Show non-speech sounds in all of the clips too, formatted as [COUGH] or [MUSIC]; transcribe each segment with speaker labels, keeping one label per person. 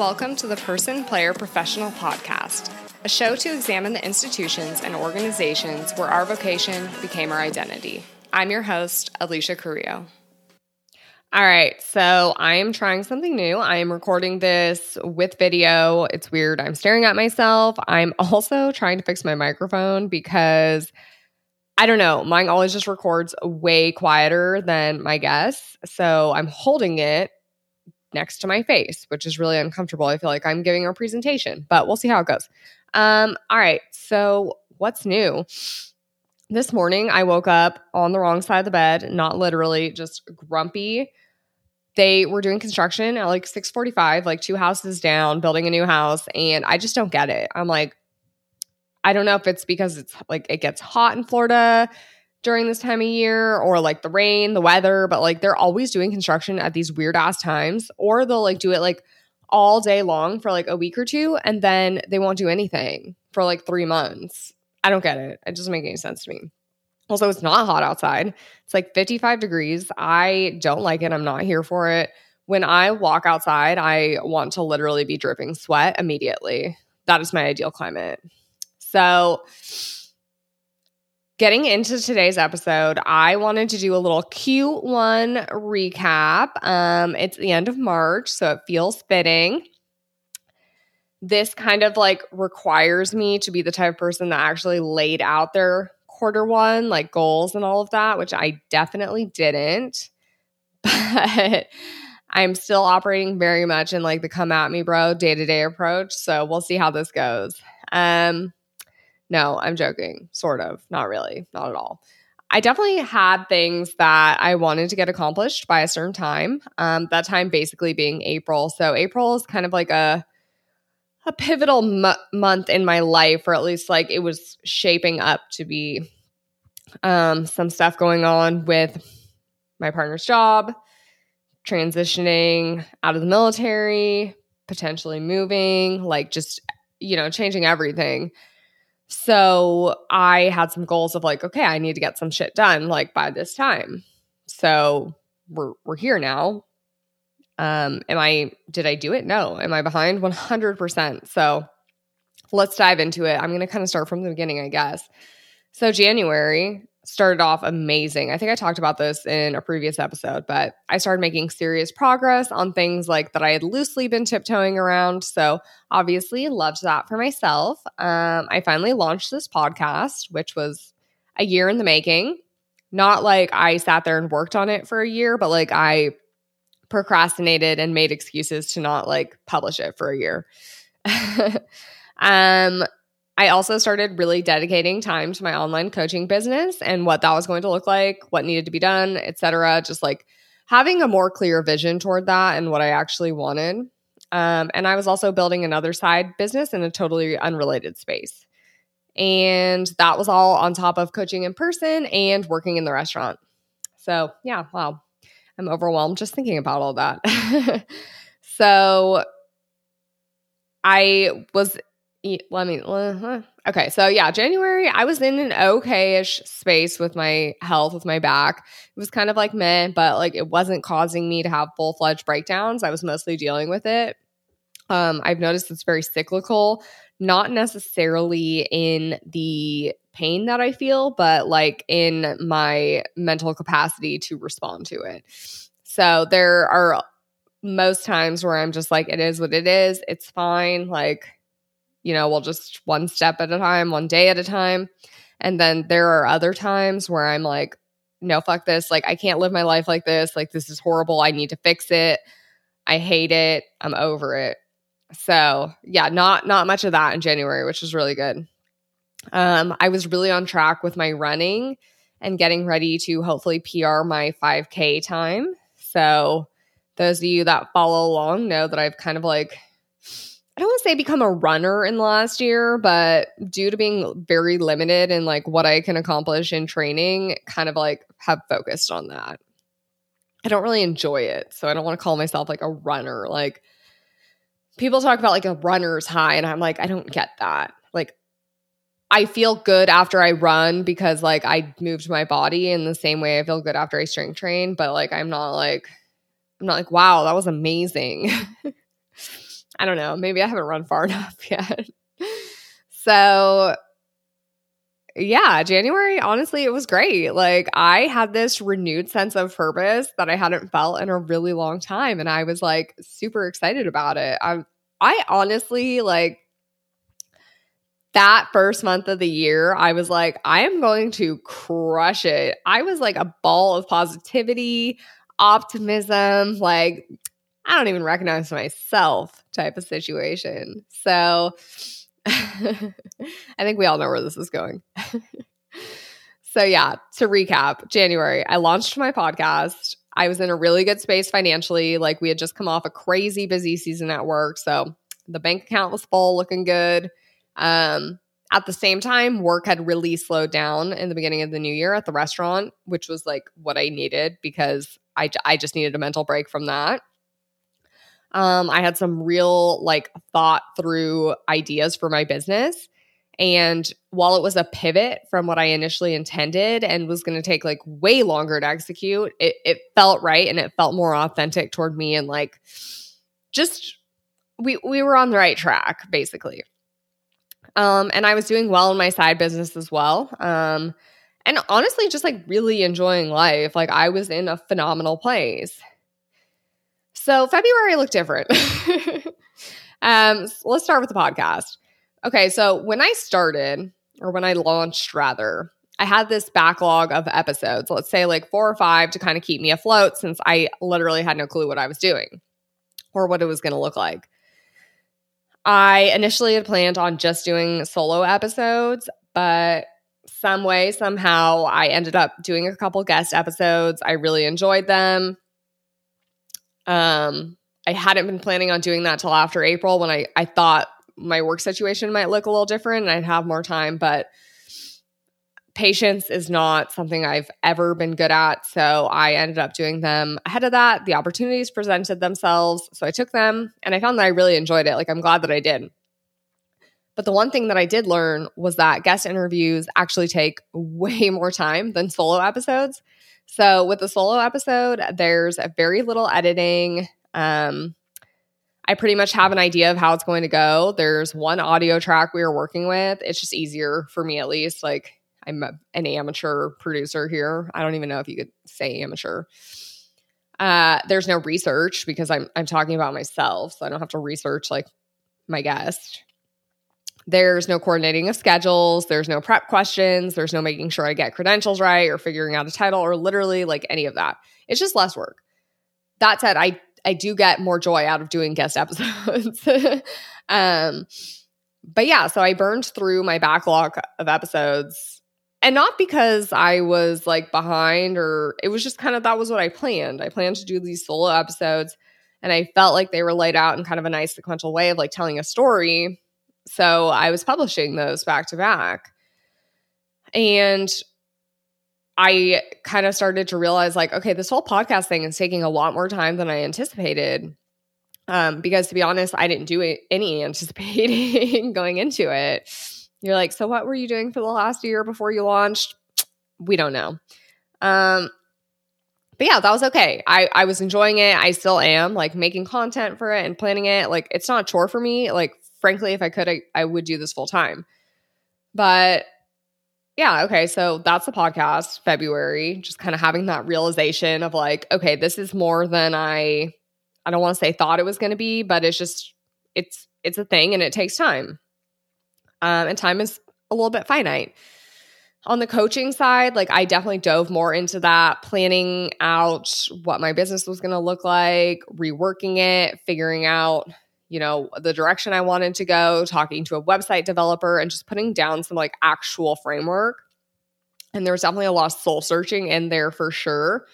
Speaker 1: Welcome to the Person Player Professional Podcast, a show to examine the institutions and organizations where our vocation became our identity. I'm your host, Alycia Carrillo. All right, so I am trying something new. I am recording this with video. It's weird. I'm staring at myself. I'm [LAUGHS] also trying to fix my microphone because I don't know, mine always just records way quieter than my guests. So I'm holding it next to my face, which is really uncomfortable. I feel like I'm giving a presentation, but we'll see how it goes. Um, all right. So, what's new? This morning, I woke up on the wrong side of the bed, not literally, just grumpy. They were doing construction at like 6:45, like two houses down, building a new house, and I just don't get it. I'm like I don't know if it's because it's like it gets hot in Florida during this time of year or like the rain, the weather, but like they're always doing construction at these weird ass times, or they'll like do it like all day long for like a week or two and then they won't do anything for like three months. I don't get it. It doesn't make any sense to me. Also, it's not hot outside. It's like 55 degrees. I don't like it. I'm not here for it. When I walk outside, I want to literally be dripping sweat immediately. That is my ideal climate. So, getting into today's episode, I wanted to do a little Q1 recap. Um, it's the end of March, so it feels fitting. This kind of like requires me to be the type of person that actually laid out their quarter one, like goals and all of that, which I definitely didn't. [LAUGHS] But I'm still operating very much in like the come at me, bro, day to day approach. So we'll see how this goes. Um, no, I'm joking. Sort of. Not really. Not at all. I definitely had things that I wanted to get accomplished by a certain time. Um, that time basically being April. So April is kind of like a a pivotal m- month in my life, or at least like it was shaping up to be. Um, some stuff going on with my partner's job, transitioning out of the military, potentially moving, like just you know changing everything. So I had some goals of like, okay, I need to get some shit done like by this time. So we're we're here now. Um, am I did I do it? No. Am I behind? [LAUGHS] 100%. So let's dive into it. I'm going to kind of start from the beginning, I guess. So January, started off amazing. I think I talked about this in a previous episode, but I started making serious progress on things like that I had loosely been tiptoeing around. So, obviously, loved that for myself. Um, I finally launched this podcast, which was a year in the making. Not like I sat there and worked on it for a year, but like I procrastinated and made excuses to not like publish it for a year. [LAUGHS] um I also started really dedicating time to my online coaching business and what that was going to look like, what needed to be done, etc. Just like having a more clear vision toward that and what I actually wanted. Um, and I was also building another side business in a totally unrelated space. And that was all on top of coaching in person and working in the restaurant. So, yeah, wow. I'm overwhelmed just thinking about all that. [LAUGHS] so, I was let me uh, okay so yeah january i was in an okay-ish space with my health with my back. It was kind of like meh but like it wasn't causing me to have full-fledged breakdowns. I was mostly dealing with it. Um i've noticed it's very cyclical not necessarily in the pain that i feel but like in my mental capacity to respond to it. So there are most times where i'm just like it is what it is. It's fine. Like you know, we'll just one step at a time, one day at a time. And then there are other times where I'm like, no, fuck this. Like, I can't live my life like this. Like, this is horrible. I need to fix it. I hate it. I'm over it. So yeah, not not much of that in January, which is really good. Um, I was really on track with my running and getting ready to hopefully PR my 5K time. So those of you that follow along know that I've kind of like I don't want to say become a runner in the last year, but due to being very limited in like what I can accomplish in training, kind of like have focused on that. I don't really enjoy it. So I don't want to call myself like a runner. Like people talk about like a runner's high, and I'm like, I don't get that. Like I feel good after I run because like I moved my body in the same way I feel good after I strength train, but like I'm not like I'm not like, wow, that was amazing. [LAUGHS] I don't know. Maybe I haven't run far [LAUGHS] enough yet. so yeah, January, honestly, it was great. Like, I had this renewed sense of purpose that I hadn't felt in a really long time. And I was like super excited about it. I, I honestly, like, that first month of the year, I was like, I am going to crush it. I was like a ball of positivity, optimism, like, I don't even recognize myself type of situation. So, [LAUGHS] I think we all know where this is going. [LAUGHS] so, yeah, to recap, January, I launched my podcast. I was in a really good space financially. Like, we had just come off a crazy busy season at work. So, the bank account was full, looking good. Um, at the same time, work had really slowed down in the beginning of the new year at the restaurant, which was like what I needed because I, I just needed a mental break from that. Um, I had some real like thought through ideas for my business. And while it was a pivot from what I initially intended and was going to take like way longer to execute, it, it felt right and it felt more authentic toward me and like just we we were on the right track basically. Um, and I was doing well in my side business as well. Um, and honestly, just like really enjoying life. Like I was in a phenomenal place. So February looked different. [LAUGHS] um, let's start with the podcast. Okay, so when I started, or when I launched rather, I had this backlog of episodes, let's say like four or five to kind of keep me afloat since I literally had no clue what I was doing or what it was going to look like. I initially had planned on just doing solo episodes, but some way, somehow, I ended up doing a couple guest episodes. I really enjoyed them. Um, I hadn't been planning on doing that till after April when I, I thought my work situation might look a little different and I'd have more time, but patience is not something I've ever been good at. So I ended up doing them ahead of that. The opportunities presented themselves. So I took them and I found that I really enjoyed it. Like I'm glad that I did. But the one thing that I did learn was that guest interviews actually take [LAUGHS] way more time than solo episodes. So with the solo episode, there's very little editing. Um, I pretty much have an idea of how it's going to go. There's one audio track we are working with. It's just easier for me, at least. Like I'm a, an amateur producer here. I don't even know if you could say amateur. Uh, there's no research because I'm I'm talking about myself, so I don't have to research like my guest. There's no coordinating of schedules. There's no prep questions. There's no making sure I get credentials right or figuring out a title or literally like any of that. It's just less work. That said, I I do get more joy out of doing guest [LAUGHS] episodes. um, but yeah, so I burned through my backlog of episodes and not because I was like behind or it was just kind of that was what I planned. I planned to do these solo episodes and I felt like they were laid out in kind of a nice sequential way of like telling a story so I was publishing those back to back. And I kind of started to realize like, okay, this whole podcast thing is taking a lot more time than I anticipated. Um, because to be honest, I didn't do any [LAUGHS] anticipating going into it. You're like, so what were you doing for the last year before you launched? [TSK] We don't know. Um, but yeah, that was okay. I, I was enjoying it. I still am like making content for it and planning it. Like it's not a chore for me. Like frankly, if I could, I, I would do this full time. But yeah, okay. So that's the podcast, February, just kind of having that realization of like, okay, this is more than I, I don't want to say thought it was going to be, but it's just, it's, it's a thing and it takes time. Um, and time is a little bit finite. On the coaching side, like I definitely dove more into that, planning out what my business was going to look like, reworking it, figuring out you know, the direction I wanted to go, talking to a website developer and just putting down some like actual framework. And there was definitely a lot of soul searching in there for sure.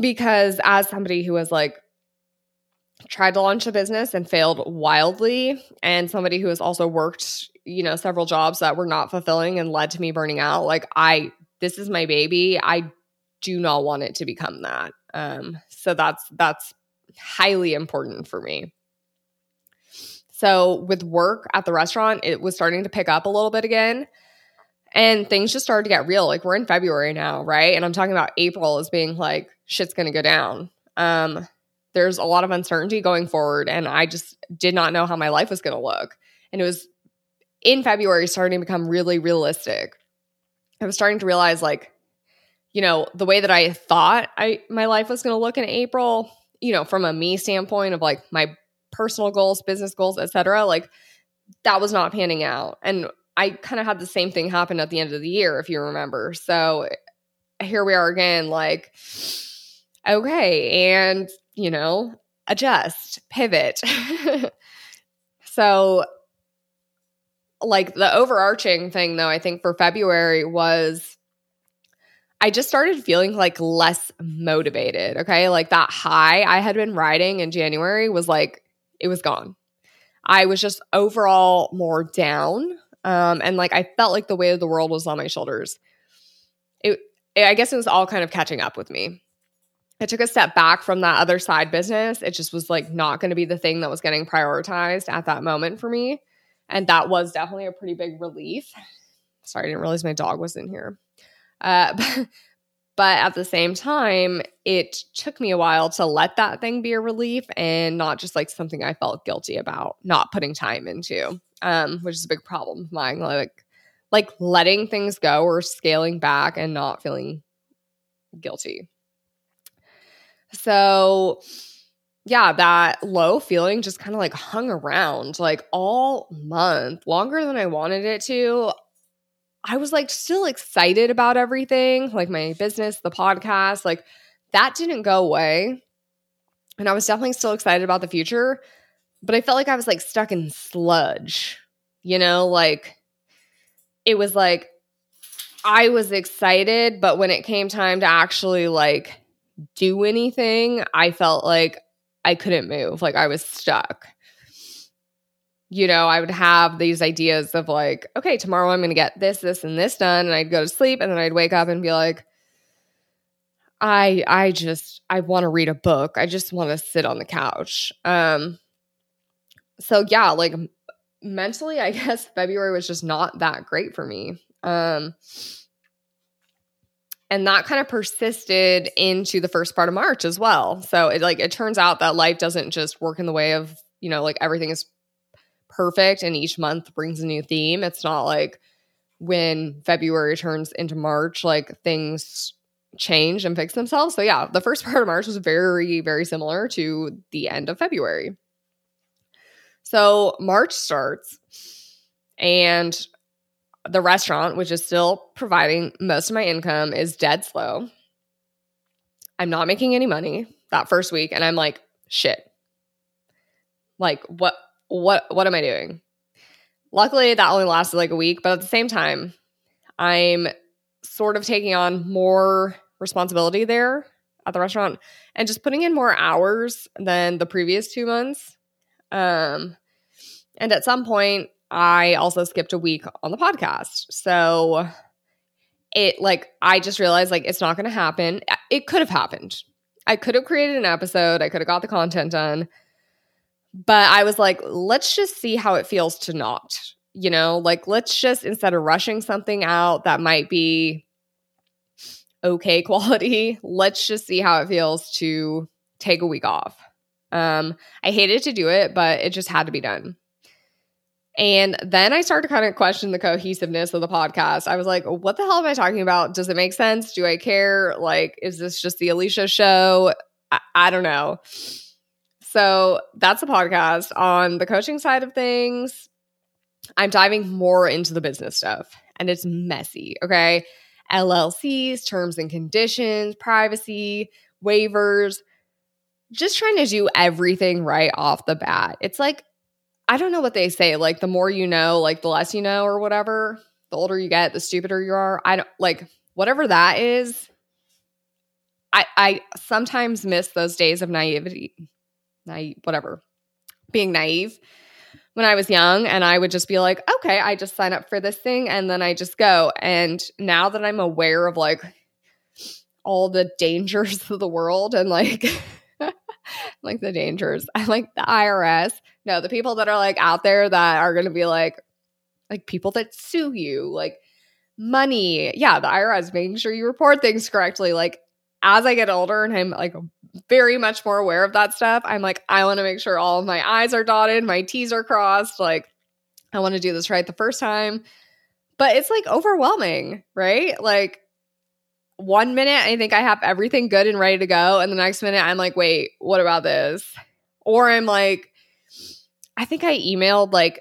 Speaker 1: Because as somebody who has like tried to launch a business and failed wildly, and somebody who has also worked, you know, several jobs that were not fulfilling and led to me burning out, like I, this is my baby. I do not want it to become that. Um, so that's that's highly important for me. So with work at the restaurant, it was starting to pick up a little bit again. And things just started to get real. Like we're in February now, right? And I'm talking about April as being like shit's gonna go down. Um, there's a lot of uncertainty going forward and I just did not know how my life was going to look. And it was in February starting to become really realistic. I was starting to realize like you know, the way that I thought I my life was going to look in April, you know, from a me standpoint of like my personal goals, business goals, etc., like that was not panning out. And I kind of had the same thing happen at the end of the year if you remember. So here we are again like okay, and you know, adjust, pivot. [LAUGHS] so like the overarching thing though, I think for February was I just started feeling like less motivated. Okay. Like that high I had been riding in January was like, it was gone. I was just overall more down. Um, and like I felt like the weight of the world was on my shoulders. It, it, I guess it was all kind of catching up with me. I took a step back from that other side business. It just was like not going to be the thing that was getting prioritized at that moment for me. And that was definitely a pretty big relief. Sorry, I didn't realize my dog was in here. Uh, [LAUGHS] but at the same time, it took me a while to let that thing be a relief and not just like something I felt guilty about not putting time into, um, which is a big problem of mine. Like, like letting things go or scaling back and not feeling guilty. So, yeah, that low feeling just kind of like hung around like all month, longer than I wanted it to. I was like still excited about everything, like my business, the podcast, like that didn't go away. And I was definitely still excited about the future, but I felt like I was like stuck in sludge, you know, like it was like I was excited, but when it came time to actually like do anything, I felt like I couldn't move, like I was stuck you know, I would have these ideas of like, okay, tomorrow I'm going to get this, this, and this done. And I'd go to sleep and then I'd wake up and be like, I, I just, I want to read a book. I just want to sit on the couch. Um, so yeah, like mentally, I [LAUGHS] guess February was just not that great for me. Um, and that kind of persisted into the first part of March as well. So it like it turns out that life doesn't just work in the way of, you know, like everything is perfect and each month brings a new theme. It's not like when February turns into March, like things change and fix themselves. So, yeah, the first [LAUGHS] part of March was very, very similar to the end of February. So, March starts, and the restaurant, which is still providing most of my income, is dead slow. I'm not making any money that first week. And I'm like, shit. Like, what? What what am I doing? Luckily, that only lasted like a week, but at the same time, I'm sort of taking on more responsibility there at the restaurant and just putting in more hours than the previous two months. Um, and at some point, I also skipped a week on the podcast. So it like I just realized like it's not going to happen. It could have happened. I could have created an episode. I could have got the content done. But I was like, let's just see how it feels to not, you know, like let's just instead of rushing something out that might be okay [LAUGHS] quality, let's just see how it feels to take a week off. Um, I hated to do it, but it just had to be done. And then I started to kind of question the cohesiveness of the podcast. I was like, what the hell am I talking about? Does it make sense? Do I care? Like, is this just the Alycia show? I, I don't know. So that's a podcast on the coaching side of things. I'm diving more into the business stuff and it's messy. Okay. LLCs, terms and conditions, privacy, waivers, just trying to do everything right off the bat. It's like, I don't know what they say. Like, the more you know, like, the less you know, or whatever. The older you get, the stupider you are. I don't like whatever that is. I, I sometimes miss those days of naivety naive, whatever, being naive when I was young. And I would just be like, okay, I just sign up for this thing and then I just go. And now that I'm aware of like all the dangers [LAUGHS] of the world and like, [LAUGHS] like the dangers, I like the IRS. No, the people that are like out there that are going to be like, like people that sue you, like money. Yeah, the IRS making sure you report things correctly. Like as I get older and I'm like very much more aware of that stuff, I'm like, I want to make sure all of my I's are dotted, my T's are crossed. Like, I want to do this right the first time. But it's like overwhelming, right? Like, one minute I think I have everything good and ready to go. And the next minute I'm like, wait, what about this? Or I'm like, I think I emailed like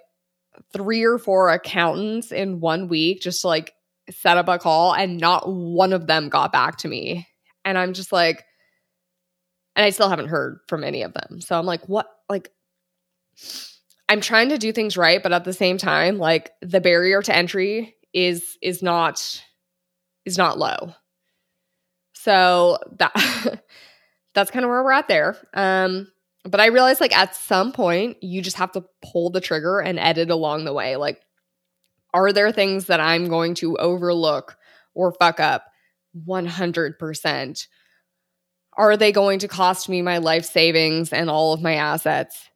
Speaker 1: three or four accountants in one week just to like set up a call and not one of them got back to me. And I'm just like, and I still haven't heard from any of them. So I'm like, what? Like, I'm trying to do things right, but at the same time, like the barrier to entry is is not is not low. So that [LAUGHS] that's kind of where we're at there. Um, but I realized like at some point you just have to pull the trigger and edit along the way. Like, are there things that I'm going to overlook or fuck up 100%? Are they going to cost me my life savings and all of my assets?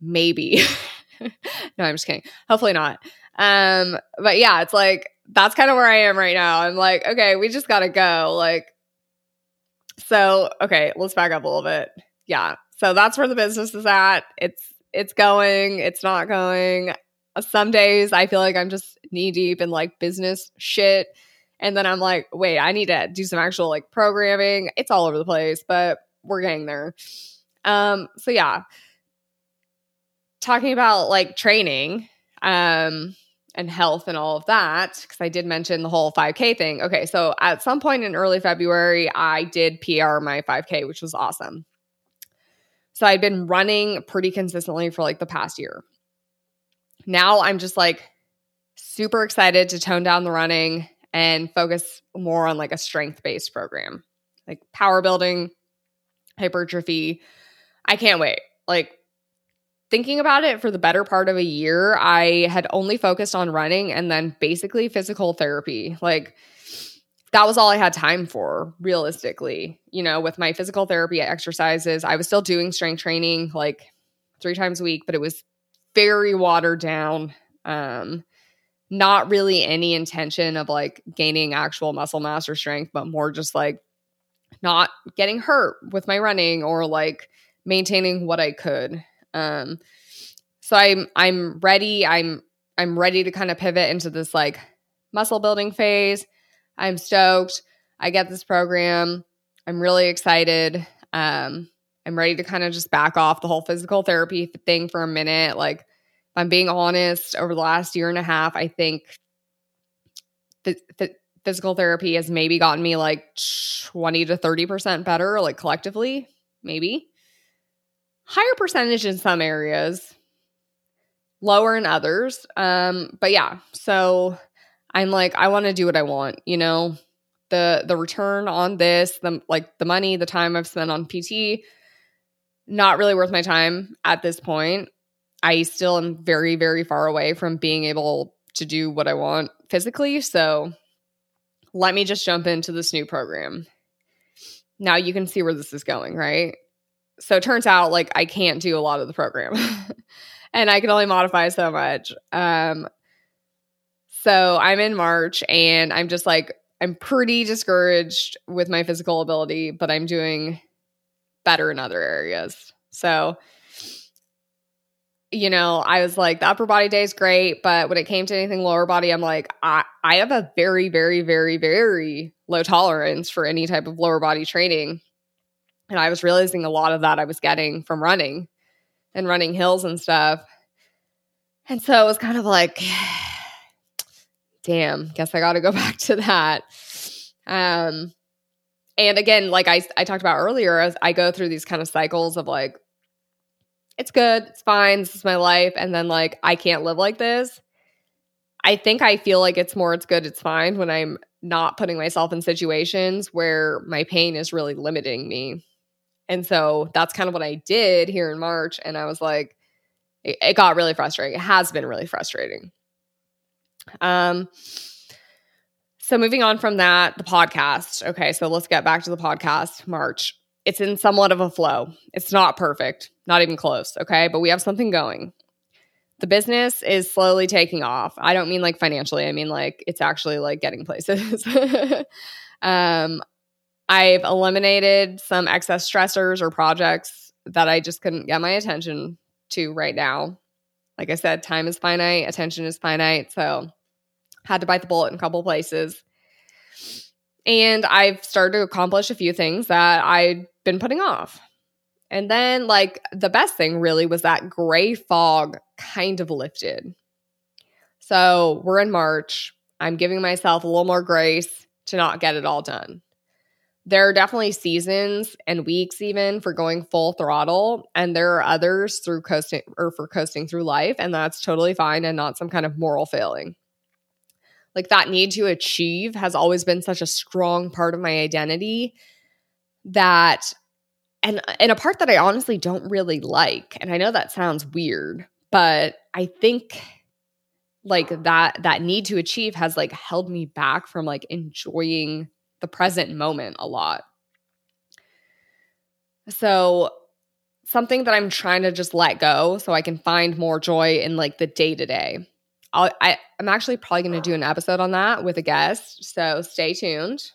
Speaker 1: Maybe. [LAUGHS] no, I'm just kidding. Hopefully not. Um, but yeah, it's like that's kind of where I am right now. I'm like, okay, we just gotta go. Like, so, okay, let's back up a little bit. Yeah. So that's where the business is at. It's it's going, it's not going. Some days I feel like I'm just knee deep in like business shit. And then I'm like, wait, I need to do some actual like programming. It's all over the place, but we're getting there. Um, so yeah. Talking about like training, um, and health and all of that because I did mention the whole 5K thing. Okay, so at some point in early February, I did PR my 5K, which was awesome. So I'd been running pretty consistently for like the past year. Now I'm just like super excited to tone down the running and focus more on like a strength based program, like power building, hypertrophy. I can't wait. Like thinking about it for the better part of a year, I had only focused on running and then basically physical therapy. Like that was all I had time for, realistically. You know, with my physical therapy exercises, I was still doing strength training like three times a week, but it was very watered down. Um, not really any intention of like gaining actual muscle mass or strength, but more just like not getting hurt with my running or like maintaining what I could. Um, so I'm I'm ready. I'm I'm ready to kind of pivot into this like muscle building phase. I'm stoked. I get this program. I'm really excited. Um, I'm ready to kind of just back off the whole physical therapy thing for a minute. Like, if I'm being honest, over the last year and a half, I think the, the physical therapy has maybe gotten me like 20 to 30% better, like collectively, maybe higher percentage in some areas, lower in others. Um, but yeah, so I'm like, I want to do what I want, you know. The the return on this, the like the money, the time I've spent on PT, not really worth my time at this point. I still am very, very far away from being able to do what I want physically. So let me just jump into this new program. Now you can see where this is going, right? so it turns out like I can't do a lot of the program [LAUGHS] and I can only modify so much. Um, so I'm in March and I'm just like, I'm pretty discouraged with my physical ability, but I'm doing better in other areas. So, you know, I was like, the upper body day is great, but when it came to anything lower body, I'm like, I, I have a very, very, very, very low tolerance for any type of lower body training. And I was realizing a lot of that I was getting from running and running hills and stuff. And so it was kind of like, [SIGHS] damn, guess I got to go [LAUGHS] back to that. Um, and again, like I, I talked about earlier, I go through these kind of cycles of like, it's good, it's fine, this is my life. And then like, I can't live like this. I think I feel like it's more, it's good, it's fine when I'm not putting myself in situations where my pain is really limiting me. And so that's kind of what I did here in March. And I was like, it, it got really frustrating. It has been really frustrating. Um, so moving on from that, the podcast. Okay, so let's get back to the podcast. March. It's in somewhat of a flow. It's not perfect, not even close. Okay, but we have something going. The business is slowly taking off. I don't mean like financially. I mean like it's actually like getting places. [LAUGHS] um, I've eliminated some excess stressors or projects that I just couldn't get my attention to right now. Like I said, time is finite, attention is finite. So had to bite the bullet in a couple places. And I've started to accomplish a few things that I'd been putting off. And then, like, the best thing really was that gray fog kind of lifted. So we're in March. I'm giving myself a little more grace to not get it all done. There are definitely seasons and weeks even for going full throttle, and there are others through coasting or for coasting through life, and that's totally fine and not some kind of moral failing. Like that need to achieve has always been such a strong part of my identity that and and a part that I honestly don't really like. And I know that sounds weird, but I think like that that need to achieve has like held me back from like enjoying the present moment a lot. So something that I'm trying to just let go so I can find more joy in like the day to day. I, I'm actually probably going to do an episode on that with a guest. So stay tuned.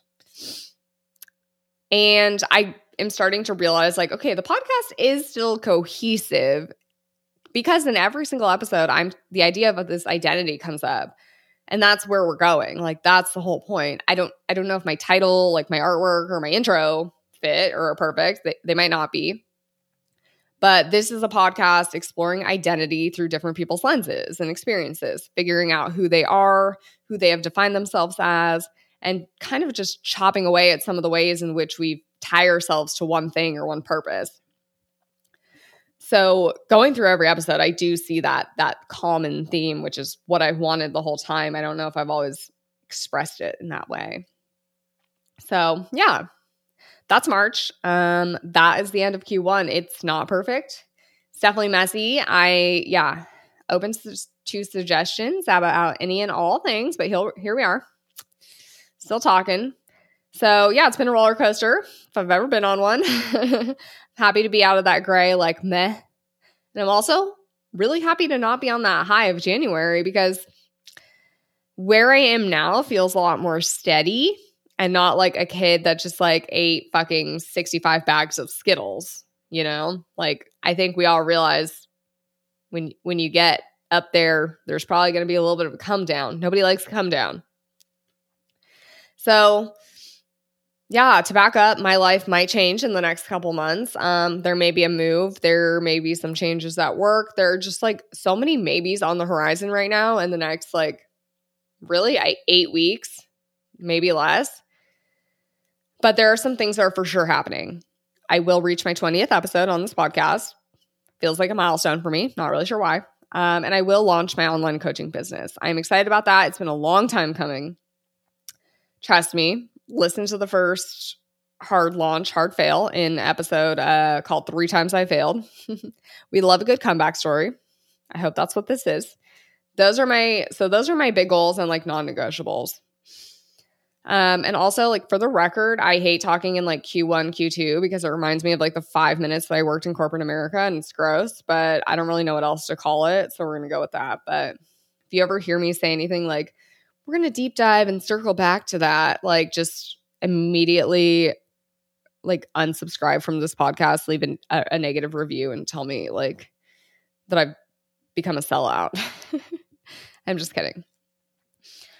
Speaker 1: And I am starting to realize like, okay, the podcast is still cohesive because in every single episode, I'm the idea of this identity comes up. And that's where we're going. Like that's the whole point. I don't I don't know if my title, like my artwork or my intro fit or are perfect. They, they might not be. But this is a podcast exploring identity through different people's lenses and experiences, figuring out who they are, who they have defined themselves as, and kind of just chopping away at some of the ways in which we tie ourselves to one thing or one purpose. So, going through every episode, I do see that that common theme, which is what I've wanted the whole time. I don't know if I've always expressed it in that way. So, yeah, that's March. Um, that is the end of Q1. It's not perfect. It's definitely messy. I yeah, open to suggestions about any and all things, but here, here we are. Still talking. So yeah, it's been a roller coaster if I've ever been on one. [LAUGHS] happy to be out of that gray, like meh. And I'm also really happy to not be on that high of January because where I am now feels a lot more steady and not like a kid that just like ate fucking 65 bags of Skittles, you know? Like I think we all realize when when you get up there, there's probably going to be a little bit of a come down. Nobody likes come down. So, yeah, to back up, my life might change in the next couple months. Um, there may be a move. There may be some changes at work. There are just like so many maybes on the horizon right now. In the next like really eight weeks, maybe less. But there are some things that are for sure happening. I will reach my 20th episode on this podcast. Feels like a milestone for me. Not really sure why. Um, and I will launch my online coaching business. I'm excited about that. It's been a long time coming. Trust me, listen to the first hard launch, hard fail in episode uh, called Three Times I Failed. [LAUGHS] we love a good comeback story. I hope that's what this is. Those are my so those are my big goals and like non-negotiables. Um, and also, like for the record, I hate talking in like Q1, Q2 because it reminds me of like the five minutes that I worked in corporate America and it's gross, but I don't really know what else to call it. So we're to go with that. But if you ever hear me say anything like, we're going to deep dive and circle back to that, like just immediately like unsubscribe from this podcast, leave an, a, a negative review and tell me like that I've become a sellout. [LAUGHS] I'm just kidding.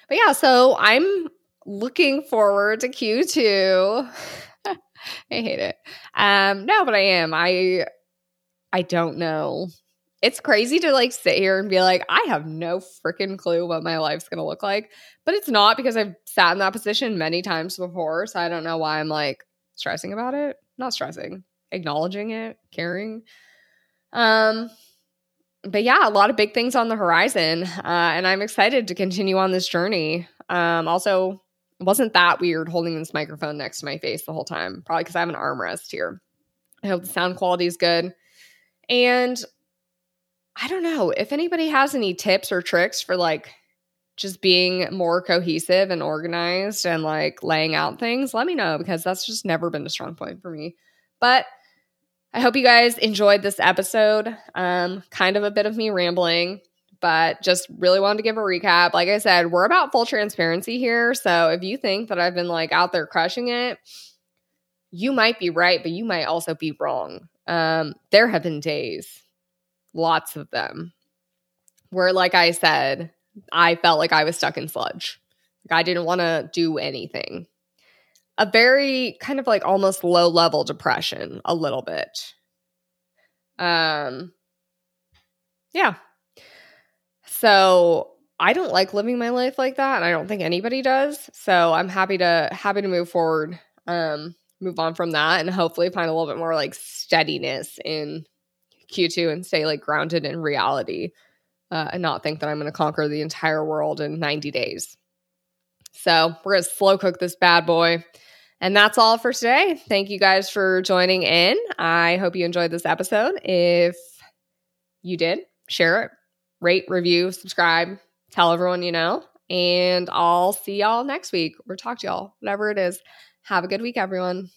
Speaker 1: But yeah, so I'm looking forward to Q2. [LAUGHS] I hate it. Um, no, but I am. I I don't know. It's crazy to like sit here and be like, I have no freaking clue what my life's gonna look like. But it's not because I've sat in that position many times before. So I don't know why I'm like stressing about it. Not stressing, acknowledging it, caring. Um, but yeah, a lot of big things on the horizon. Uh, and I'm excited to continue on this journey. Um, also, it wasn't that weird holding this microphone next to my face the whole time, probably because I have an armrest here. I hope the sound quality is good. And I don't know if anybody has any tips or tricks for like just being more cohesive and organized and like laying out things, let me know because that's just never been a strong point for me. But I hope you guys enjoyed this episode. Um, kind of a bit of me rambling but just really wanted to give a recap. Like I said, we're about full transparency here. So if you think that I've been like out there crushing it, you might be right, but you might also be wrong. Um, there have been days, lots of them, where, like I said, I felt like I was stuck in sludge. Like I didn't want to do anything. A very kind of like almost low level depression, a little bit. Um, yeah. So I don't like living my life like that, and I don't think anybody does. So I'm happy to happy to move forward, um, move on from that, and hopefully find a little bit more like steadiness in Q2 and stay like grounded in reality, uh, and not think that I'm going to conquer the entire world in 90 days. So we're gonna slow cook this bad boy. And that's all for today. Thank you guys for joining in. I hope you enjoyed this episode. If you did, share it, rate, review, subscribe, tell everyone you know. And I'll see y'all next week or talk to y'all, whatever it is. Have a good week, everyone.